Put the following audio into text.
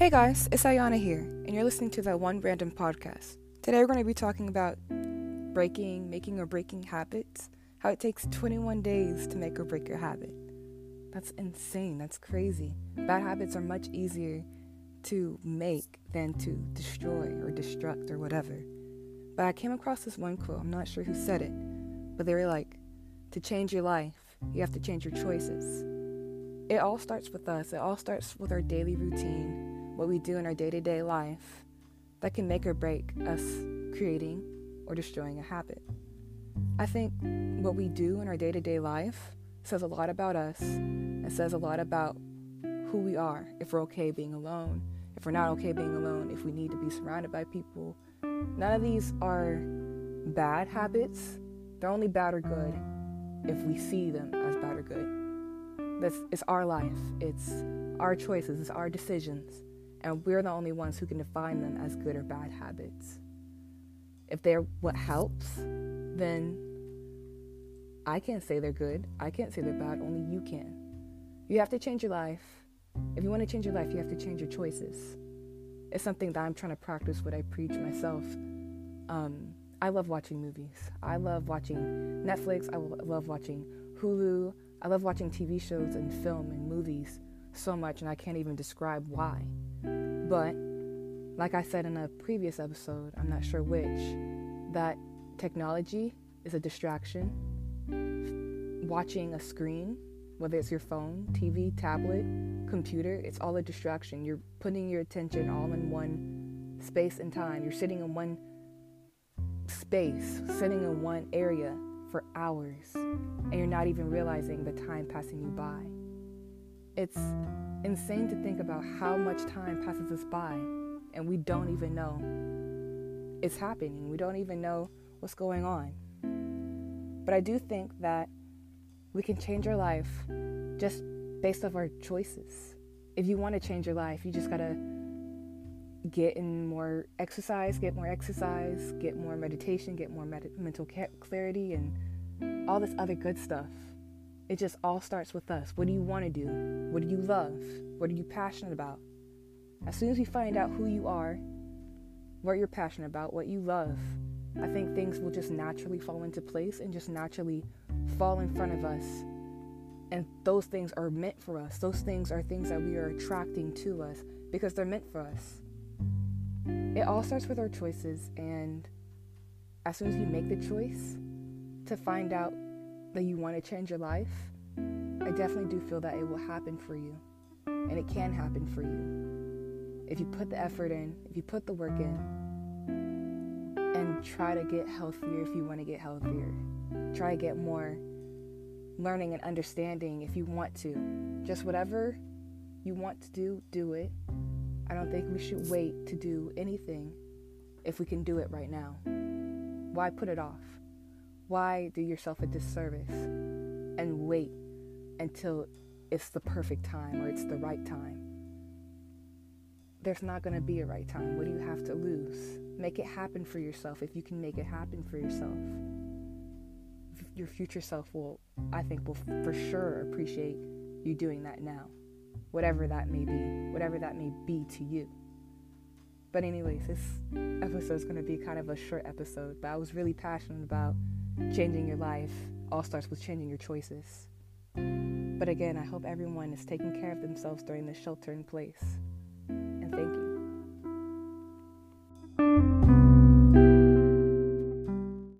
Hey guys, it's Ayana here, and you're listening to the One Random Podcast. Today we're going to be talking about breaking, making or breaking habits, how it takes 21 days to make or break your habit. That's insane, that's crazy. Bad habits are much easier to make than to destroy or destruct or whatever. But I came across this one quote, I'm not sure who said it, but they were like, to change your life, you have to change your choices. It all starts with us, it all starts with our daily routine what we do in our day to day life that can make or break us creating or destroying a habit. I think what we do in our day to day life says a lot about us and says a lot about who we are, if we're okay being alone, if we're not okay being alone, if we need to be surrounded by people. None of these are bad habits. They're only bad or good if we see them as bad or good. This it's our life. It's our choices, it's our decisions and we're the only ones who can define them as good or bad habits. If they're what helps, then I can't say they're good. I can't say they're bad. Only you can. You have to change your life. If you want to change your life, you have to change your choices. It's something that I'm trying to practice what I preach myself. Um, I love watching movies. I love watching Netflix. I love watching Hulu. I love watching TV shows and film and movies so much, and I can't even describe why. But, like I said in a previous episode, I'm not sure which, that technology is a distraction. Watching a screen, whether it's your phone, TV, tablet, computer, it's all a distraction. You're putting your attention all in one space and time. You're sitting in one space, sitting in one area for hours, and you're not even realizing the time passing you by. It's insane to think about how much time passes us by and we don't even know it's happening. We don't even know what's going on. But I do think that we can change our life just based off our choices. If you want to change your life, you just got to get in more exercise, get more exercise, get more meditation, get more med- mental clarity, and all this other good stuff. It just all starts with us. What do you want to do? What do you love? What are you passionate about? As soon as we find out who you are, what you're passionate about, what you love, I think things will just naturally fall into place and just naturally fall in front of us. And those things are meant for us. Those things are things that we are attracting to us because they're meant for us. It all starts with our choices, and as soon as you make the choice to find out that you want to change your life, I definitely do feel that it will happen for you. And it can happen for you. If you put the effort in, if you put the work in, and try to get healthier if you want to get healthier. Try to get more learning and understanding if you want to. Just whatever you want to do, do it. I don't think we should wait to do anything if we can do it right now. Why put it off? Why do yourself a disservice and wait until it's the perfect time or it's the right time? There's not going to be a right time. What do you have to lose? Make it happen for yourself if you can make it happen for yourself. Your future self will, I think, will for sure appreciate you doing that now, whatever that may be, whatever that may be to you. But, anyways, this episode is going to be kind of a short episode, but I was really passionate about changing your life all starts with changing your choices. But again, I hope everyone is taking care of themselves during this shelter in place.